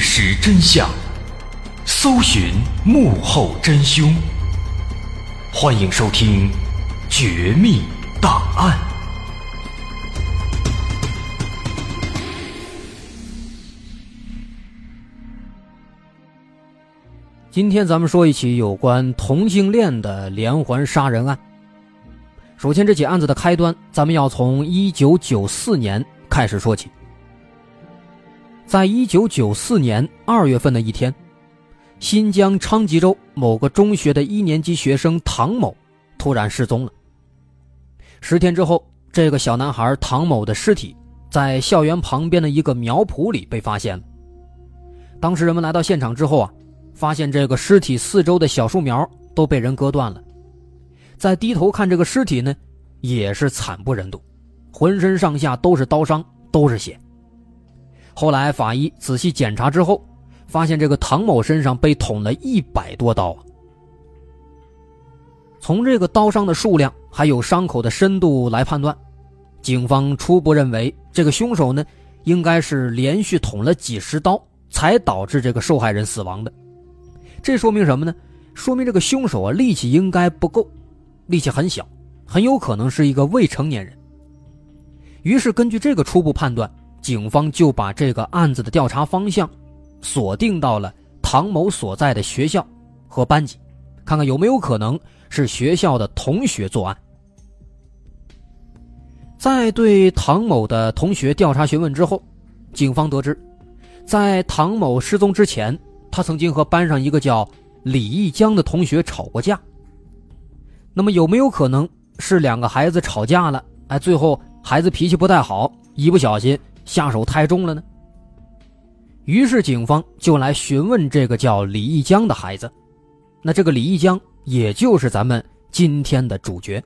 实真相，搜寻幕后真凶。欢迎收听《绝密档案》。今天咱们说一起有关同性恋的连环杀人案。首先，这起案子的开端，咱们要从一九九四年开始说起。在一九九四年二月份的一天，新疆昌吉州某个中学的一年级学生唐某突然失踪了。十天之后，这个小男孩唐某的尸体在校园旁边的一个苗圃里被发现了。当时人们来到现场之后啊，发现这个尸体四周的小树苗都被人割断了。再低头看这个尸体呢，也是惨不忍睹，浑身上下都是刀伤，都是血。后来法医仔细检查之后，发现这个唐某身上被捅了一百多刀。从这个刀伤的数量还有伤口的深度来判断，警方初步认为这个凶手呢，应该是连续捅了几十刀才导致这个受害人死亡的。这说明什么呢？说明这个凶手啊力气应该不够，力气很小，很有可能是一个未成年人。于是根据这个初步判断。警方就把这个案子的调查方向锁定到了唐某所在的学校和班级，看看有没有可能是学校的同学作案。在对唐某的同学调查询问之后，警方得知，在唐某失踪之前，他曾经和班上一个叫李义江的同学吵过架。那么有没有可能是两个孩子吵架了？哎，最后孩子脾气不太好，一不小心。下手太重了呢。于是警方就来询问这个叫李义江的孩子，那这个李义江也就是咱们今天的主角。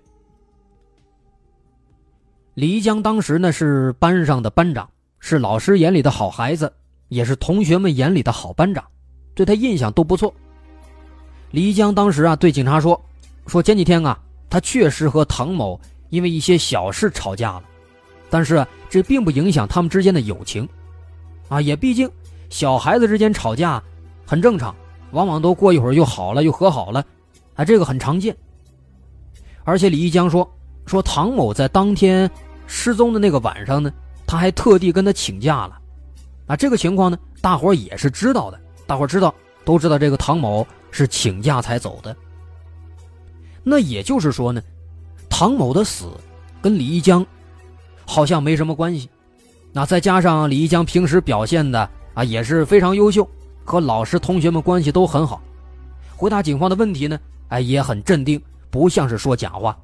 李一江当时呢是班上的班长，是老师眼里的好孩子，也是同学们眼里的好班长，对他印象都不错。李一江当时啊对警察说：“说前几天啊，他确实和唐某因为一些小事吵架了，但是这并不影响他们之间的友情，啊，也毕竟小孩子之间吵架很正常，往往都过一会儿又好了，又和好了，啊，这个很常见。而且李一江说，说唐某在当天。”失踪的那个晚上呢，他还特地跟他请假了，啊，这个情况呢，大伙也是知道的，大伙知道都知道这个唐某是请假才走的。那也就是说呢，唐某的死跟李一江好像没什么关系，那再加上李一江平时表现的啊也是非常优秀，和老师同学们关系都很好，回答警方的问题呢，哎也很镇定，不像是说假话。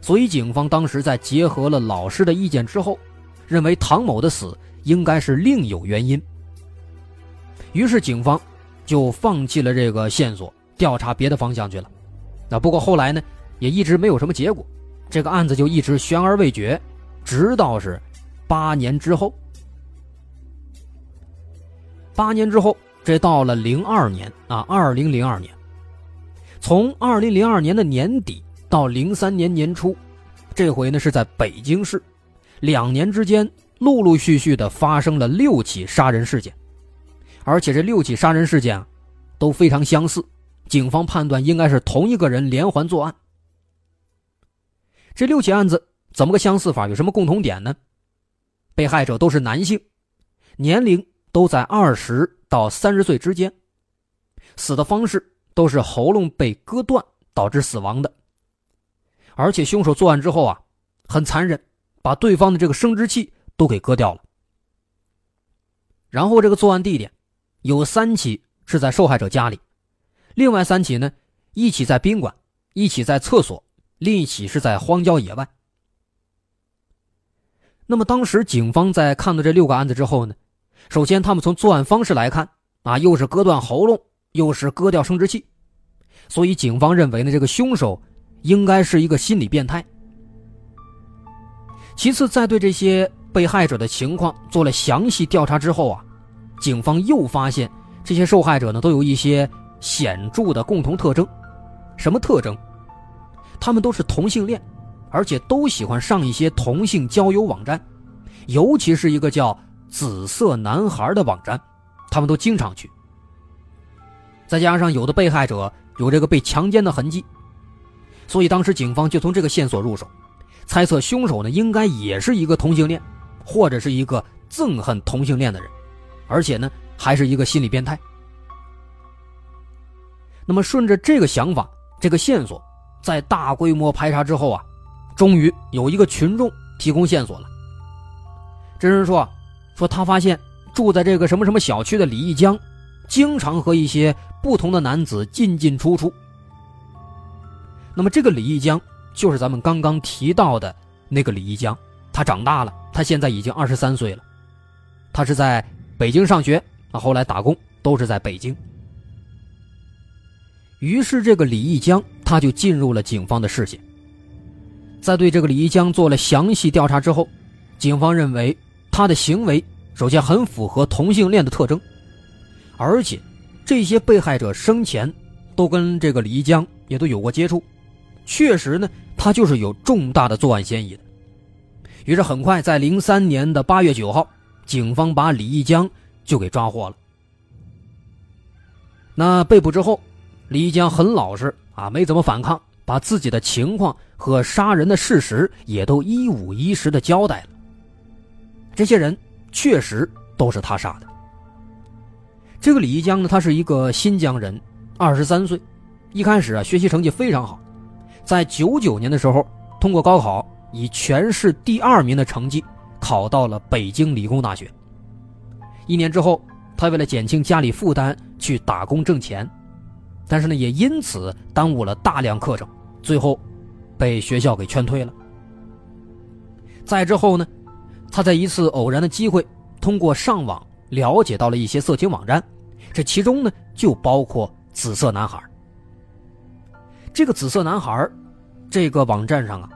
所以，警方当时在结合了老师的意见之后，认为唐某的死应该是另有原因。于是，警方就放弃了这个线索，调查别的方向去了。那不过后来呢，也一直没有什么结果，这个案子就一直悬而未决，直到是八年之后。八年之后，这到了零二年啊，二零零二年，从二零零二年的年底。到零三年年初，这回呢是在北京市，两年之间陆陆续续的发生了六起杀人事件，而且这六起杀人事件啊都非常相似，警方判断应该是同一个人连环作案。这六起案子怎么个相似法？有什么共同点呢？被害者都是男性，年龄都在二十到三十岁之间，死的方式都是喉咙被割断导致死亡的。而且凶手作案之后啊，很残忍，把对方的这个生殖器都给割掉了。然后这个作案地点有三起是在受害者家里，另外三起呢，一起在宾馆，一起在厕所，另一起是在荒郊野外。那么当时警方在看到这六个案子之后呢，首先他们从作案方式来看啊，又是割断喉咙，又是割掉生殖器，所以警方认为呢，这个凶手。应该是一个心理变态。其次，在对这些被害者的情况做了详细调查之后啊，警方又发现这些受害者呢都有一些显著的共同特征。什么特征？他们都是同性恋，而且都喜欢上一些同性交友网站，尤其是一个叫“紫色男孩”的网站，他们都经常去。再加上有的被害者有这个被强奸的痕迹。所以当时警方就从这个线索入手，猜测凶手呢应该也是一个同性恋，或者是一个憎恨同性恋的人，而且呢还是一个心理变态。那么顺着这个想法，这个线索，在大规模排查之后啊，终于有一个群众提供线索了。这人说，说他发现住在这个什么什么小区的李一江，经常和一些不同的男子进进出出。那么这个李一江就是咱们刚刚提到的那个李一江，他长大了，他现在已经二十三岁了，他是在北京上学，啊，后来打工都是在北京。于是这个李一江他就进入了警方的视线。在对这个李一江做了详细调查之后，警方认为他的行为首先很符合同性恋的特征，而且这些被害者生前都跟这个李一江也都有过接触。确实呢，他就是有重大的作案嫌疑的。于是很快，在零三年的八月九号，警方把李一江就给抓获了。那被捕之后，李一江很老实啊，没怎么反抗，把自己的情况和杀人的事实也都一五一十的交代了。这些人确实都是他杀的。这个李一江呢，他是一个新疆人，二十三岁，一开始啊，学习成绩非常好。在九九年的时候，通过高考，以全市第二名的成绩考到了北京理工大学。一年之后，他为了减轻家里负担去打工挣钱，但是呢，也因此耽误了大量课程，最后被学校给劝退了。再之后呢，他在一次偶然的机会，通过上网了解到了一些色情网站，这其中呢就包括“紫色男孩”。这个紫色男孩，这个网站上啊，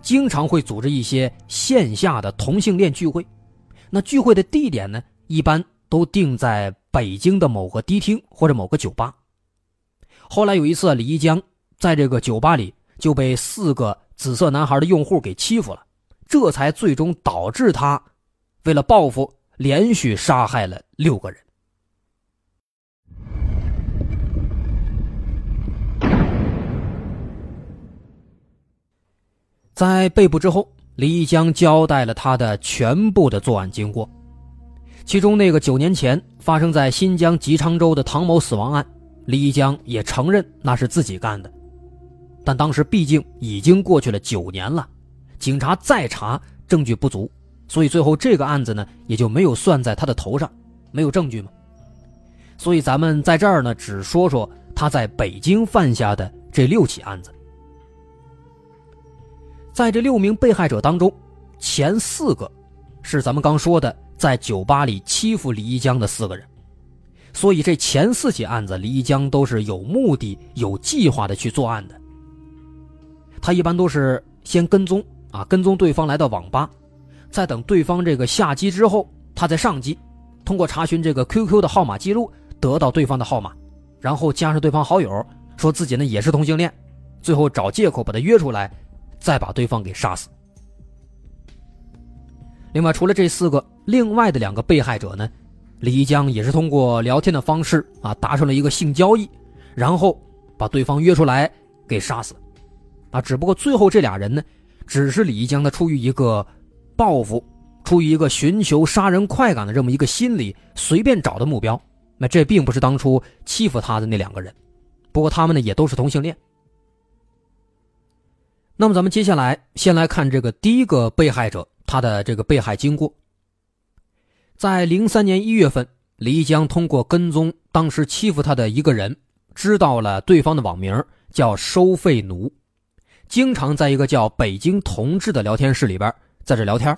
经常会组织一些线下的同性恋聚会。那聚会的地点呢，一般都定在北京的某个迪厅或者某个酒吧。后来有一次，李一江在这个酒吧里就被四个紫色男孩的用户给欺负了，这才最终导致他为了报复，连续杀害了六个人。在被捕之后，李一江交代了他的全部的作案经过，其中那个九年前发生在新疆吉昌州的唐某死亡案，李一江也承认那是自己干的，但当时毕竟已经过去了九年了，警察再查证据不足，所以最后这个案子呢也就没有算在他的头上，没有证据嘛。所以咱们在这儿呢只说说他在北京犯下的这六起案子。在这六名被害者当中，前四个是咱们刚说的在酒吧里欺负李一江的四个人，所以这前四起案子，李一江都是有目的、有计划的去作案的。他一般都是先跟踪啊，跟踪对方来到网吧，再等对方这个下机之后，他再上机，通过查询这个 QQ 的号码记录得到对方的号码，然后加上对方好友，说自己呢也是同性恋，最后找借口把他约出来。再把对方给杀死。另外，除了这四个，另外的两个被害者呢，李一江也是通过聊天的方式啊，达成了一个性交易，然后把对方约出来给杀死。啊，只不过最后这俩人呢，只是李一江他出于一个报复，出于一个寻求杀人快感的这么一个心理，随便找的目标。那这并不是当初欺负他的那两个人，不过他们呢也都是同性恋。那么咱们接下来先来看这个第一个被害者，他的这个被害经过。在零三年一月份，李一江通过跟踪当时欺负他的一个人，知道了对方的网名叫“收费奴”，经常在一个叫“北京同志”的聊天室里边在这聊天。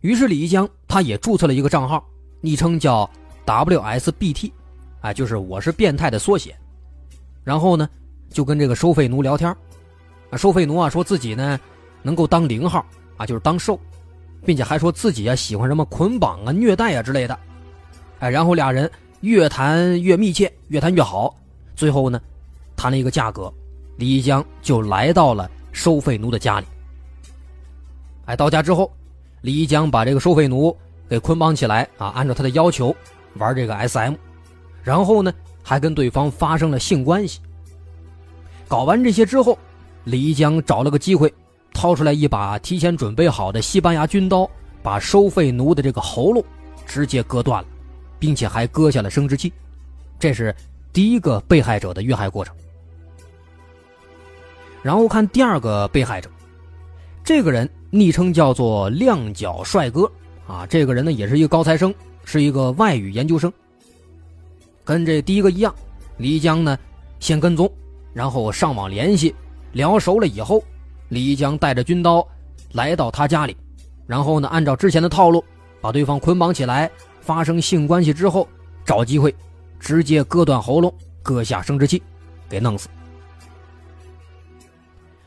于是李一江他也注册了一个账号，昵称叫 “WSBT”，啊，就是我是变态的缩写。然后呢，就跟这个收费奴聊天。啊，收费奴啊，说自己呢能够当零号啊，就是当受，并且还说自己啊喜欢什么捆绑啊、虐待啊之类的。哎，然后俩人越谈越密切，越谈越好，最后呢谈了一个价格，李一江就来到了收费奴的家里。哎，到家之后，李一江把这个收费奴给捆绑起来啊，按照他的要求玩这个 SM，然后呢还跟对方发生了性关系。搞完这些之后。李一江找了个机会，掏出来一把提前准备好的西班牙军刀，把收费奴的这个喉咙直接割断了，并且还割下了生殖器。这是第一个被害者的遇害过程。然后看第二个被害者，这个人昵称叫做“亮脚帅哥”，啊，这个人呢也是一个高材生，是一个外语研究生。跟这第一个一样，李江呢先跟踪，然后上网联系。聊熟了以后，李江带着军刀来到他家里，然后呢，按照之前的套路，把对方捆绑起来，发生性关系之后，找机会直接割断喉咙，割下生殖器，给弄死。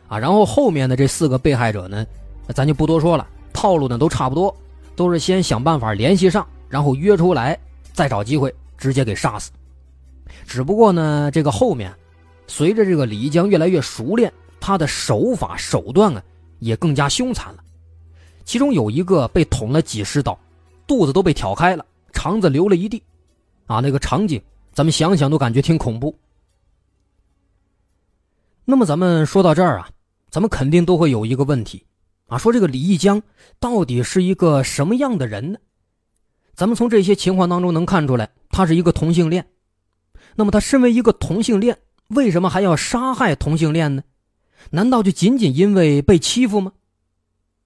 啊，然后后面的这四个被害者呢，咱就不多说了，套路呢都差不多，都是先想办法联系上，然后约出来，再找机会直接给杀死。只不过呢，这个后面。随着这个李江越来越熟练，他的手法手段啊也更加凶残了。其中有一个被捅了几十刀，肚子都被挑开了，肠子流了一地，啊，那个场景咱们想想都感觉挺恐怖。那么咱们说到这儿啊，咱们肯定都会有一个问题啊，说这个李义江到底是一个什么样的人呢？咱们从这些情况当中能看出来，他是一个同性恋。那么他身为一个同性恋。为什么还要杀害同性恋呢？难道就仅仅因为被欺负吗？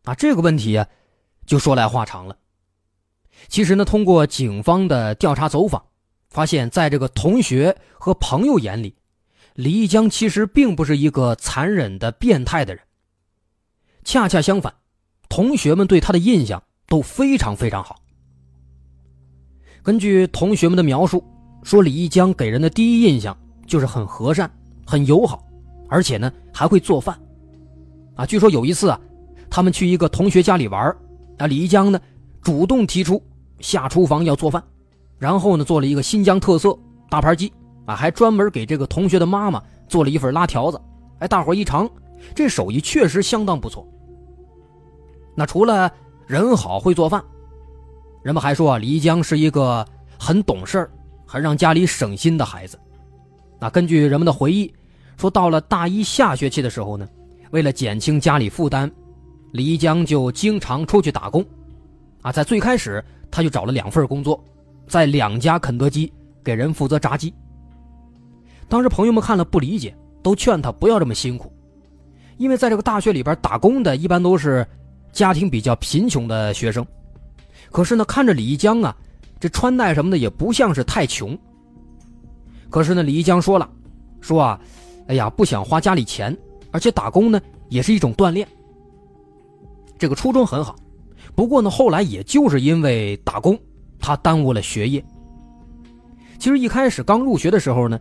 啊，这个问题呀，就说来话长了。其实呢，通过警方的调查走访，发现在这个同学和朋友眼里，李一江其实并不是一个残忍的变态的人。恰恰相反，同学们对他的印象都非常非常好。根据同学们的描述，说李一江给人的第一印象。就是很和善，很友好，而且呢还会做饭，啊，据说有一次啊，他们去一个同学家里玩啊，李一江呢主动提出下厨房要做饭，然后呢做了一个新疆特色大盘鸡啊，还专门给这个同学的妈妈做了一份拉条子。哎，大伙一尝，这手艺确实相当不错。那除了人好会做饭，人们还说啊，李一江是一个很懂事、很让家里省心的孩子。那根据人们的回忆，说到了大一下学期的时候呢。为了减轻家里负担，李一江就经常出去打工。啊，在最开始他就找了两份工作，在两家肯德基给人负责炸鸡。当时朋友们看了不理解，都劝他不要这么辛苦，因为在这个大学里边打工的一般都是家庭比较贫穷的学生。可是呢，看着李一江啊，这穿戴什么的也不像是太穷。可是呢，李一江说了，说啊，哎呀，不想花家里钱。而且打工呢也是一种锻炼，这个初衷很好。不过呢，后来也就是因为打工，他耽误了学业。其实一开始刚入学的时候呢，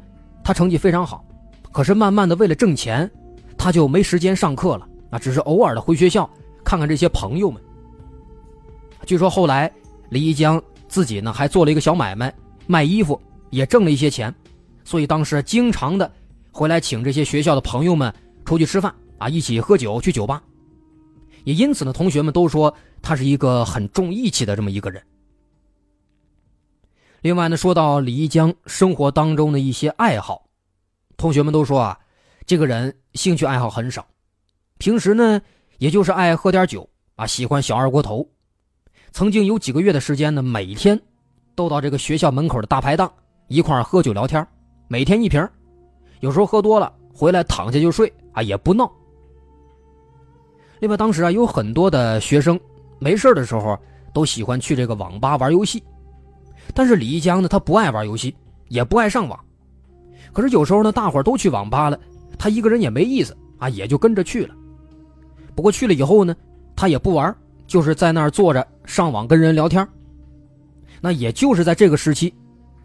他成绩非常好，可是慢慢的为了挣钱，他就没时间上课了啊，只是偶尔的回学校看看这些朋友们。据说后来李一江自己呢还做了一个小买卖，卖衣服也挣了一些钱，所以当时经常的回来请这些学校的朋友们。出去吃饭啊，一起喝酒去酒吧，也因此呢，同学们都说他是一个很重义气的这么一个人。另外呢，说到李一江生活当中的一些爱好，同学们都说啊，这个人兴趣爱好很少，平时呢也就是爱喝点酒啊，喜欢小二锅头。曾经有几个月的时间呢，每天都到这个学校门口的大排档一块喝酒聊天，每天一瓶，有时候喝多了回来躺下就睡。啊，也不闹。另外，当时啊，有很多的学生没事的时候都喜欢去这个网吧玩游戏，但是李一江呢，他不爱玩游戏，也不爱上网。可是有时候呢，大伙都去网吧了，他一个人也没意思啊，也就跟着去了。不过去了以后呢，他也不玩，就是在那儿坐着上网跟人聊天。那也就是在这个时期，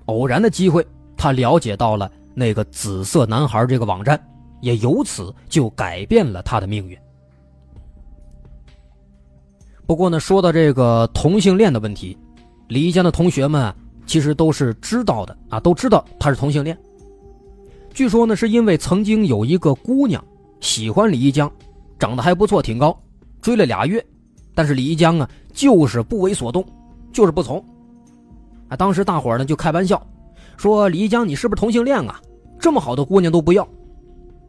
偶然的机会，他了解到了那个紫色男孩这个网站。也由此就改变了他的命运。不过呢，说到这个同性恋的问题，李一江的同学们其实都是知道的啊，都知道他是同性恋。据说呢，是因为曾经有一个姑娘喜欢李一江，长得还不错，挺高，追了俩月，但是李一江啊就是不为所动，就是不从。啊，当时大伙呢就开玩笑，说李一江你是不是同性恋啊？这么好的姑娘都不要。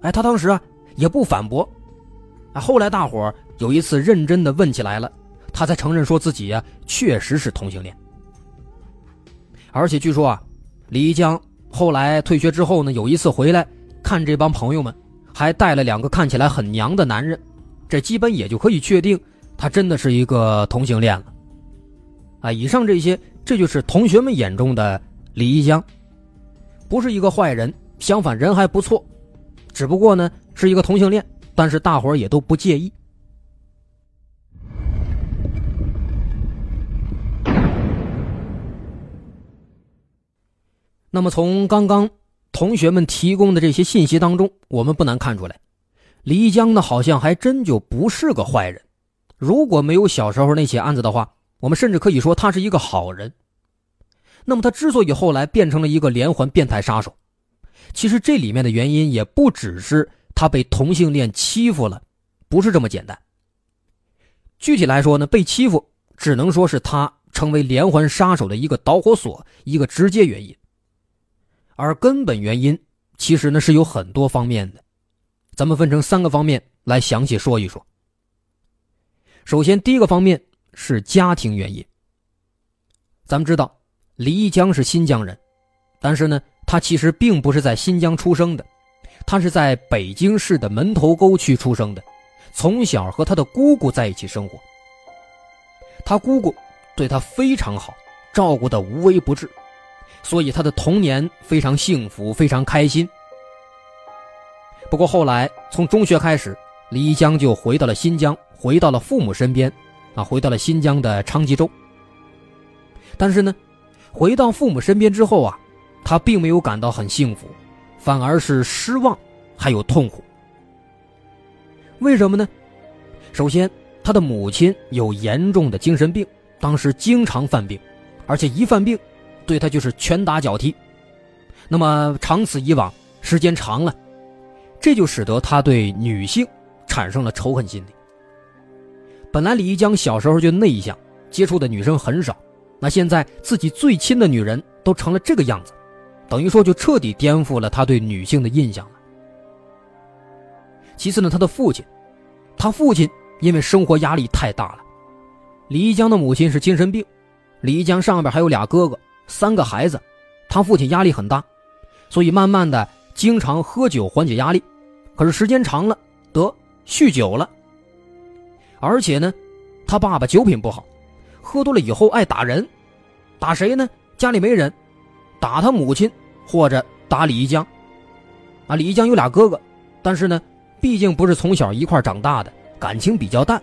哎，他当时啊也不反驳，啊，后来大伙有一次认真的问起来了，他才承认说自己呀确实是同性恋。而且据说啊，李一江后来退学之后呢，有一次回来看这帮朋友们，还带了两个看起来很娘的男人，这基本也就可以确定他真的是一个同性恋了。啊，以上这些，这就是同学们眼中的李一江，不是一个坏人，相反人还不错。只不过呢，是一个同性恋，但是大伙儿也都不介意。那么从刚刚同学们提供的这些信息当中，我们不难看出来，黎江呢好像还真就不是个坏人。如果没有小时候那起案子的话，我们甚至可以说他是一个好人。那么他之所以后来变成了一个连环变态杀手。其实这里面的原因也不只是他被同性恋欺负了，不是这么简单。具体来说呢，被欺负只能说是他成为连环杀手的一个导火索，一个直接原因。而根本原因其实呢是有很多方面的，咱们分成三个方面来详细说一说。首先，第一个方面是家庭原因。咱们知道，李一江是新疆人，但是呢。他其实并不是在新疆出生的，他是在北京市的门头沟区出生的，从小和他的姑姑在一起生活。他姑姑对他非常好，照顾的无微不至，所以他的童年非常幸福，非常开心。不过后来从中学开始，李一江就回到了新疆，回到了父母身边，啊，回到了新疆的昌吉州。但是呢，回到父母身边之后啊。他并没有感到很幸福，反而是失望，还有痛苦。为什么呢？首先，他的母亲有严重的精神病，当时经常犯病，而且一犯病，对他就是拳打脚踢。那么长此以往，时间长了，这就使得他对女性产生了仇恨心理。本来李一江小时候就内向，接触的女生很少，那现在自己最亲的女人都成了这个样子，等于说就彻底颠覆了他对女性的印象了。其次呢，他的父亲，他父亲因为生活压力太大了，李一江的母亲是精神病，李一江上边还有俩哥哥，三个孩子，他父亲压力很大。所以慢慢的，经常喝酒缓解压力，可是时间长了，得酗酒了。而且呢，他爸爸酒品不好，喝多了以后爱打人，打谁呢？家里没人，打他母亲或者打李一江。啊，李一江有俩哥哥，但是呢，毕竟不是从小一块长大的，感情比较淡。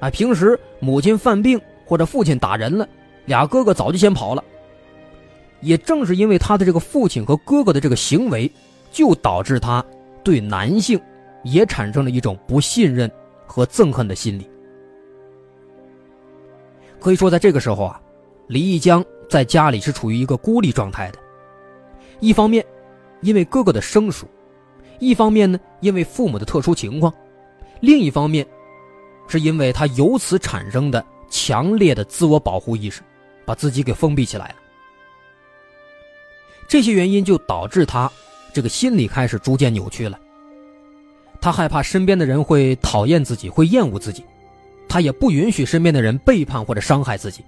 啊，平时母亲犯病或者父亲打人了，俩哥哥早就先跑了。也正是因为他的这个父亲和哥哥的这个行为，就导致他对男性也产生了一种不信任和憎恨的心理。可以说，在这个时候啊，李义江在家里是处于一个孤立状态的。一方面，因为哥哥的生疏；一方面呢，因为父母的特殊情况；另一方面，是因为他由此产生的强烈的自我保护意识，把自己给封闭起来了。这些原因就导致他这个心理开始逐渐扭曲了。他害怕身边的人会讨厌自己，会厌恶自己，他也不允许身边的人背叛或者伤害自己。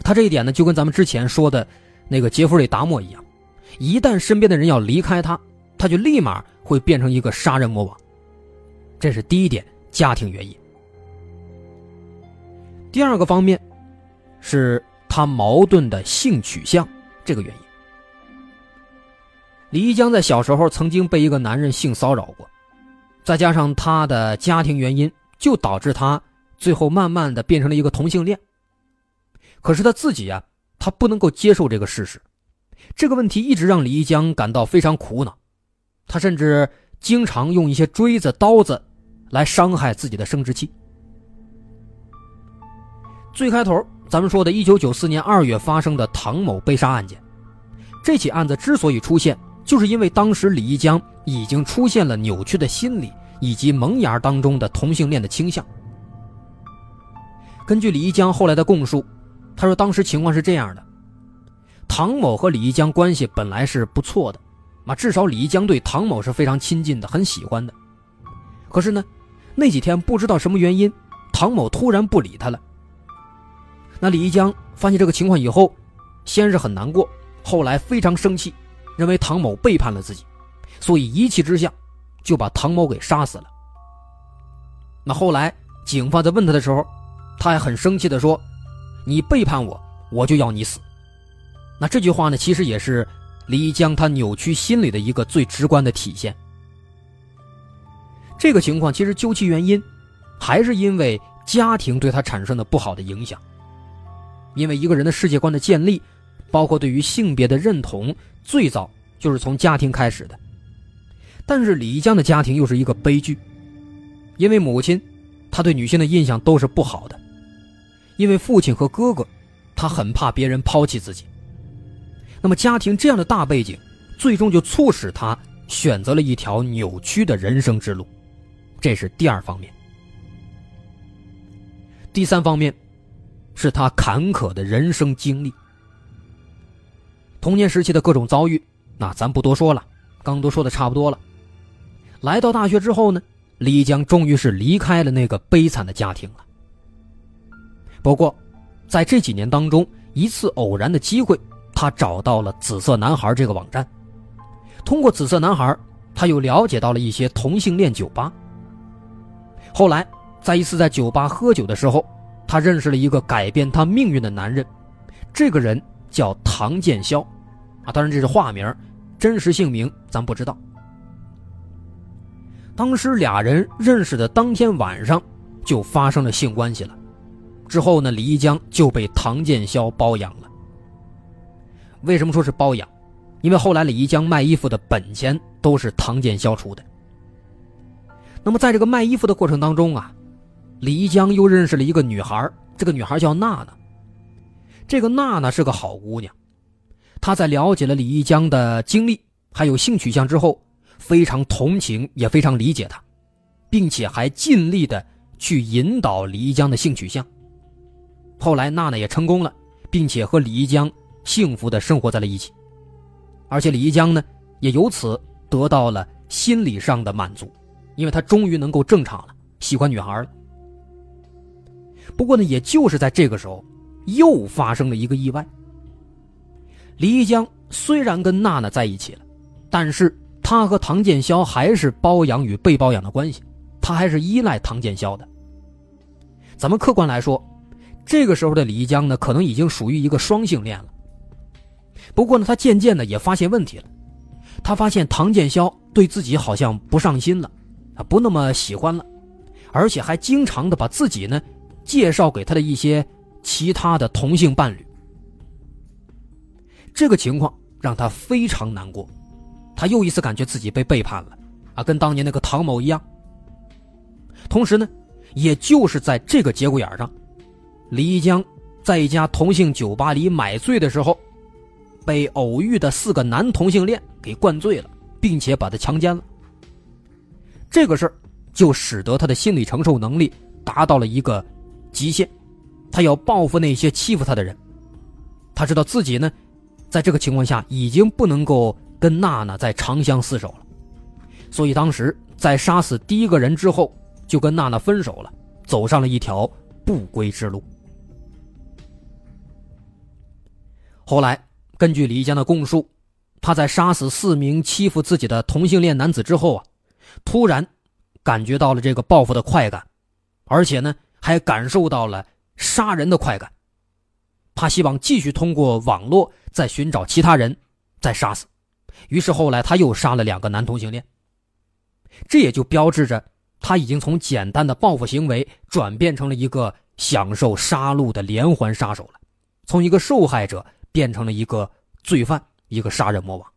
他这一点呢，就跟咱们之前说的那个杰弗瑞·达莫一样，一旦身边的人要离开他，他就立马会变成一个杀人魔王。这是第一点，家庭原因。第二个方面，是他矛盾的性取向这个原因。李一江在小时候曾经被一个男人性骚扰过，再加上他的家庭原因，就导致他最后慢慢的变成了一个同性恋。可是他自己呀，他不能够接受这个事实，这个问题一直让李一江感到非常苦恼，他甚至经常用一些锥子、刀子来伤害自己的生殖器。最开头咱们说的1994年2月发生的唐某被杀案件，这起案子之所以出现。就是因为当时李一江已经出现了扭曲的心理，以及萌芽当中的同性恋的倾向。根据李一江后来的供述，他说当时情况是这样的：唐某和李一江关系本来是不错的，啊，至少李一江对唐某是非常亲近的，很喜欢的。可是呢，那几天不知道什么原因，唐某突然不理他了。那李一江发现这个情况以后，先是很难过，后来非常生气。认为唐某背叛了自己，所以一气之下就把唐某给杀死了。那后来警方在问他的时候，他还很生气的说：“你背叛我，我就要你死。”那这句话呢，其实也是李江他扭曲心理的一个最直观的体现。这个情况其实究其原因，还是因为家庭对他产生的不好的影响。因为一个人的世界观的建立。包括对于性别的认同，最早就是从家庭开始的。但是李江的家庭又是一个悲剧，因为母亲，他对女性的印象都是不好的；因为父亲和哥哥，他很怕别人抛弃自己。那么家庭这样的大背景，最终就促使他选择了一条扭曲的人生之路，这是第二方面。第三方面，是他坎坷的人生经历。童年时期的各种遭遇，那咱不多说了，刚都说的差不多了。来到大学之后呢，李江终于是离开了那个悲惨的家庭了。不过，在这几年当中，一次偶然的机会，他找到了“紫色男孩”这个网站。通过“紫色男孩”，他又了解到了一些同性恋酒吧。后来，在一次在酒吧喝酒的时候，他认识了一个改变他命运的男人。这个人。叫唐建霄，啊，当然这是化名，真实姓名咱不知道。当时俩人认识的当天晚上就发生了性关系了，之后呢，李一江就被唐建霄包养了。为什么说是包养？因为后来李一江卖衣服的本钱都是唐建霄出的。那么在这个卖衣服的过程当中啊，李一江又认识了一个女孩，这个女孩叫娜娜。这个娜娜是个好姑娘，她在了解了李一江的经历还有性取向之后，非常同情也非常理解他，并且还尽力的去引导李一江的性取向。后来娜娜也成功了，并且和李一江幸福的生活在了一起，而且李一江呢也由此得到了心理上的满足，因为他终于能够正常了，喜欢女孩了。不过呢，也就是在这个时候，又发生了一个意外。李一江虽然跟娜娜在一起了，但是他和唐建霄还是包养与被包养的关系，他还是依赖唐建霄的。咱们客观来说，这个时候的李一江呢，可能已经属于一个双性恋了。不过呢，他渐渐的也发现问题了，他发现唐建霄对自己好像不上心了，啊，不那么喜欢了，而且还经常的把自己呢。介绍给他的一些其他的同性伴侣，这个情况让他非常难过，他又一次感觉自己被背叛了，啊，跟当年那个唐某一样。同时呢，也就是在这个节骨眼上，李江在一家同性酒吧里买醉的时候，被偶遇的四个男同性恋给灌醉了，并且把他强奸了。这个事儿就使得他的心理承受能力达到了一个。极限，他要报复那些欺负他的人。他知道自己呢，在这个情况下已经不能够跟娜娜再长相厮守了，所以当时在杀死第一个人之后，就跟娜娜分手了，走上了一条不归之路。后来，根据李江的供述，他在杀死四名欺负自己的同性恋男子之后啊，突然感觉到了这个报复的快感，而且呢。还感受到了杀人的快感，他希望继续通过网络再寻找其他人，再杀死。于是后来他又杀了两个男同性恋。这也就标志着他已经从简单的报复行为转变成了一个享受杀戮的连环杀手了，从一个受害者变成了一个罪犯，一个杀人魔王。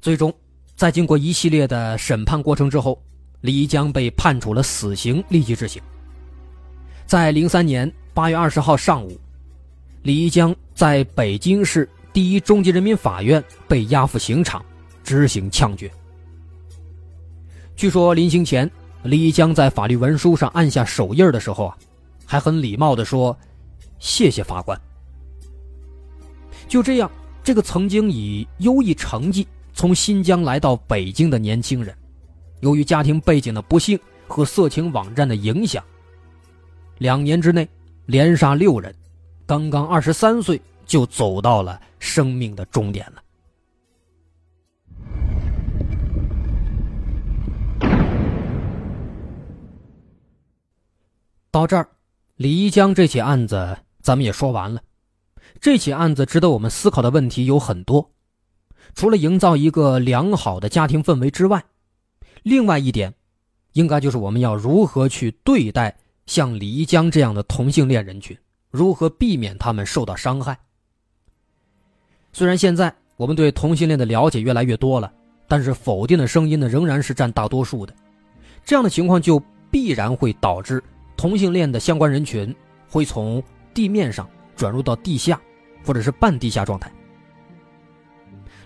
最终，在经过一系列的审判过程之后。李江被判处了死刑，立即执行。在零三年八月二十号上午，李江在北京市第一中级人民法院被押赴刑场执行枪决。据说临行前，李江在法律文书上按下手印的时候啊，还很礼貌地说：“谢谢法官。”就这样，这个曾经以优异成绩从新疆来到北京的年轻人。由于家庭背景的不幸和色情网站的影响，两年之内连杀六人，刚刚二十三岁就走到了生命的终点了。到这儿，李一江这起案子咱们也说完了。这起案子值得我们思考的问题有很多，除了营造一个良好的家庭氛围之外。另外一点，应该就是我们要如何去对待像李一江这样的同性恋人群，如何避免他们受到伤害。虽然现在我们对同性恋的了解越来越多了，但是否定的声音呢仍然是占大多数的。这样的情况就必然会导致同性恋的相关人群会从地面上转入到地下，或者是半地下状态。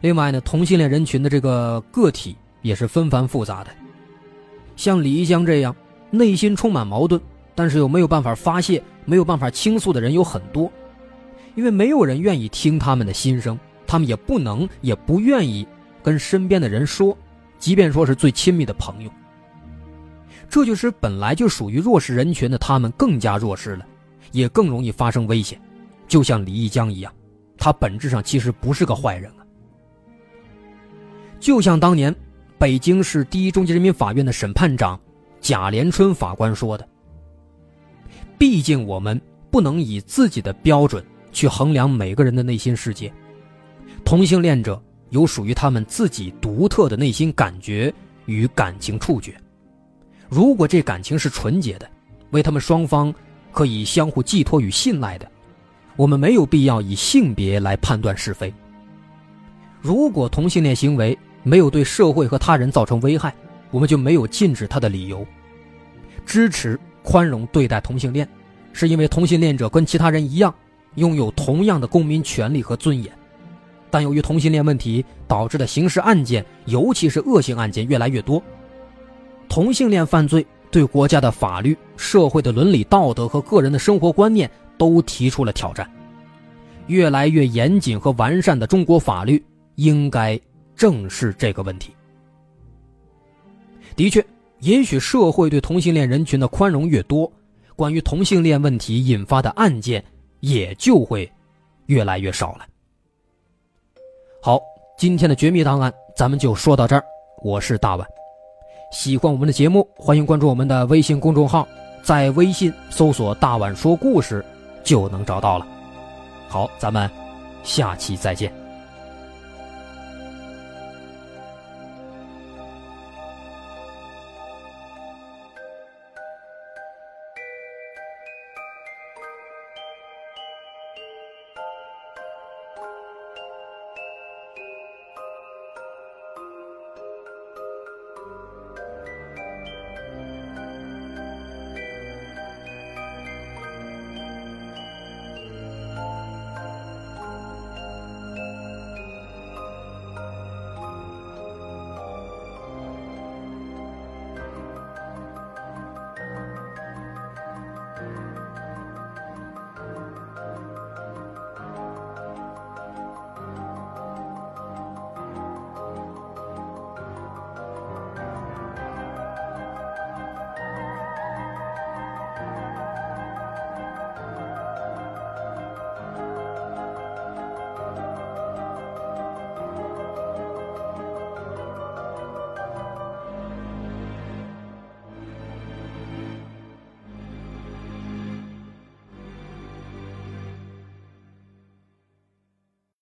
另外呢，同性恋人群的这个个体。也是纷繁复杂的，像李一江这样内心充满矛盾，但是又没有办法发泄、没有办法倾诉的人有很多，因为没有人愿意听他们的心声，他们也不能、也不愿意跟身边的人说，即便说是最亲密的朋友。这就使本来就属于弱势人群的他们更加弱势了，也更容易发生危险，就像李一江一样，他本质上其实不是个坏人啊，就像当年。北京市第一中级人民法院的审判长贾连春法官说的：“毕竟我们不能以自己的标准去衡量每个人的内心世界。同性恋者有属于他们自己独特的内心感觉与感情触觉。如果这感情是纯洁的，为他们双方可以相互寄托与信赖的，我们没有必要以性别来判断是非。如果同性恋行为，没有对社会和他人造成危害，我们就没有禁止他的理由。支持宽容对待同性恋，是因为同性恋者跟其他人一样，拥有同样的公民权利和尊严。但由于同性恋问题导致的刑事案件，尤其是恶性案件越来越多，同性恋犯罪对国家的法律、社会的伦理道德和个人的生活观念都提出了挑战。越来越严谨和完善的中国法律应该正是这个问题。的确，也许社会对同性恋人群的宽容越多，关于同性恋问题引发的案件也就会越来越少了。好，今天的绝密档案咱们就说到这儿。我是大碗，喜欢我们的节目，欢迎关注我们的微信公众号，在微信搜索“大碗说故事”就能找到了。好，咱们下期再见。